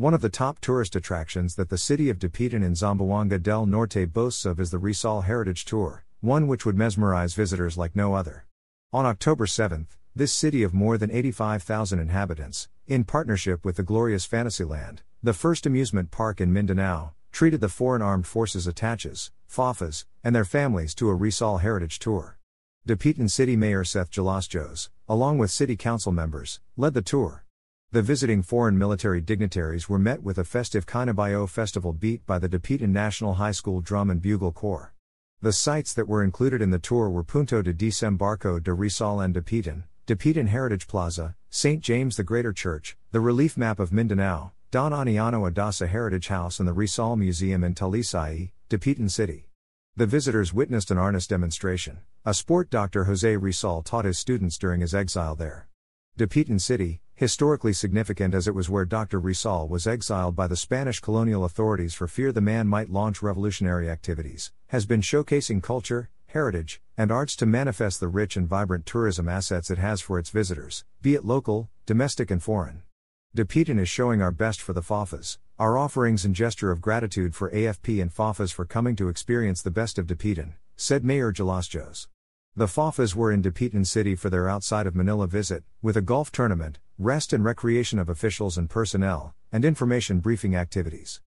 One of the top tourist attractions that the city of Dapitan in Zamboanga del Norte boasts of is the Rizal Heritage Tour, one which would mesmerize visitors like no other. On October 7th, this city of more than 85,000 inhabitants, in partnership with the Gloria's Fantasyland, the first amusement park in Mindanao, treated the foreign armed forces attaches, FAFAs, and their families to a Rizal Heritage Tour. Dapitan City Mayor Seth Jalosjos, along with city council members, led the tour. The visiting foreign military dignitaries were met with a festive Kinabayo festival beat by the Dapitan National High School Drum and Bugle Corps. The sites that were included in the tour were Punto de Desembarco de Rizal en Dapitan, Dapitan Heritage Plaza, St. James the Greater Church, the relief map of Mindanao, Don Aniano Adasa Heritage House and the Rizal Museum in Talisay, Dapitan City. The visitors witnessed an arnis demonstration, a sport Dr. Jose Rizal taught his students during his exile there. Dapitan City, historically significant as it was where Dr. Rizal was exiled by the Spanish colonial authorities for fear the man might launch revolutionary activities, has been showcasing culture, heritage, and arts to manifest the rich and vibrant tourism assets it has for its visitors, be it local, domestic, and foreign. Dapitan is showing our best for the FAFAs, our offerings and gesture of gratitude for AFP and FAFAs for coming to experience the best of Dapitan, said Mayor Jalosjos. The FAFAs were in Dapitan City for their outside of Manila visit, with a golf tournament, rest and recreation of officials and personnel, and information briefing activities.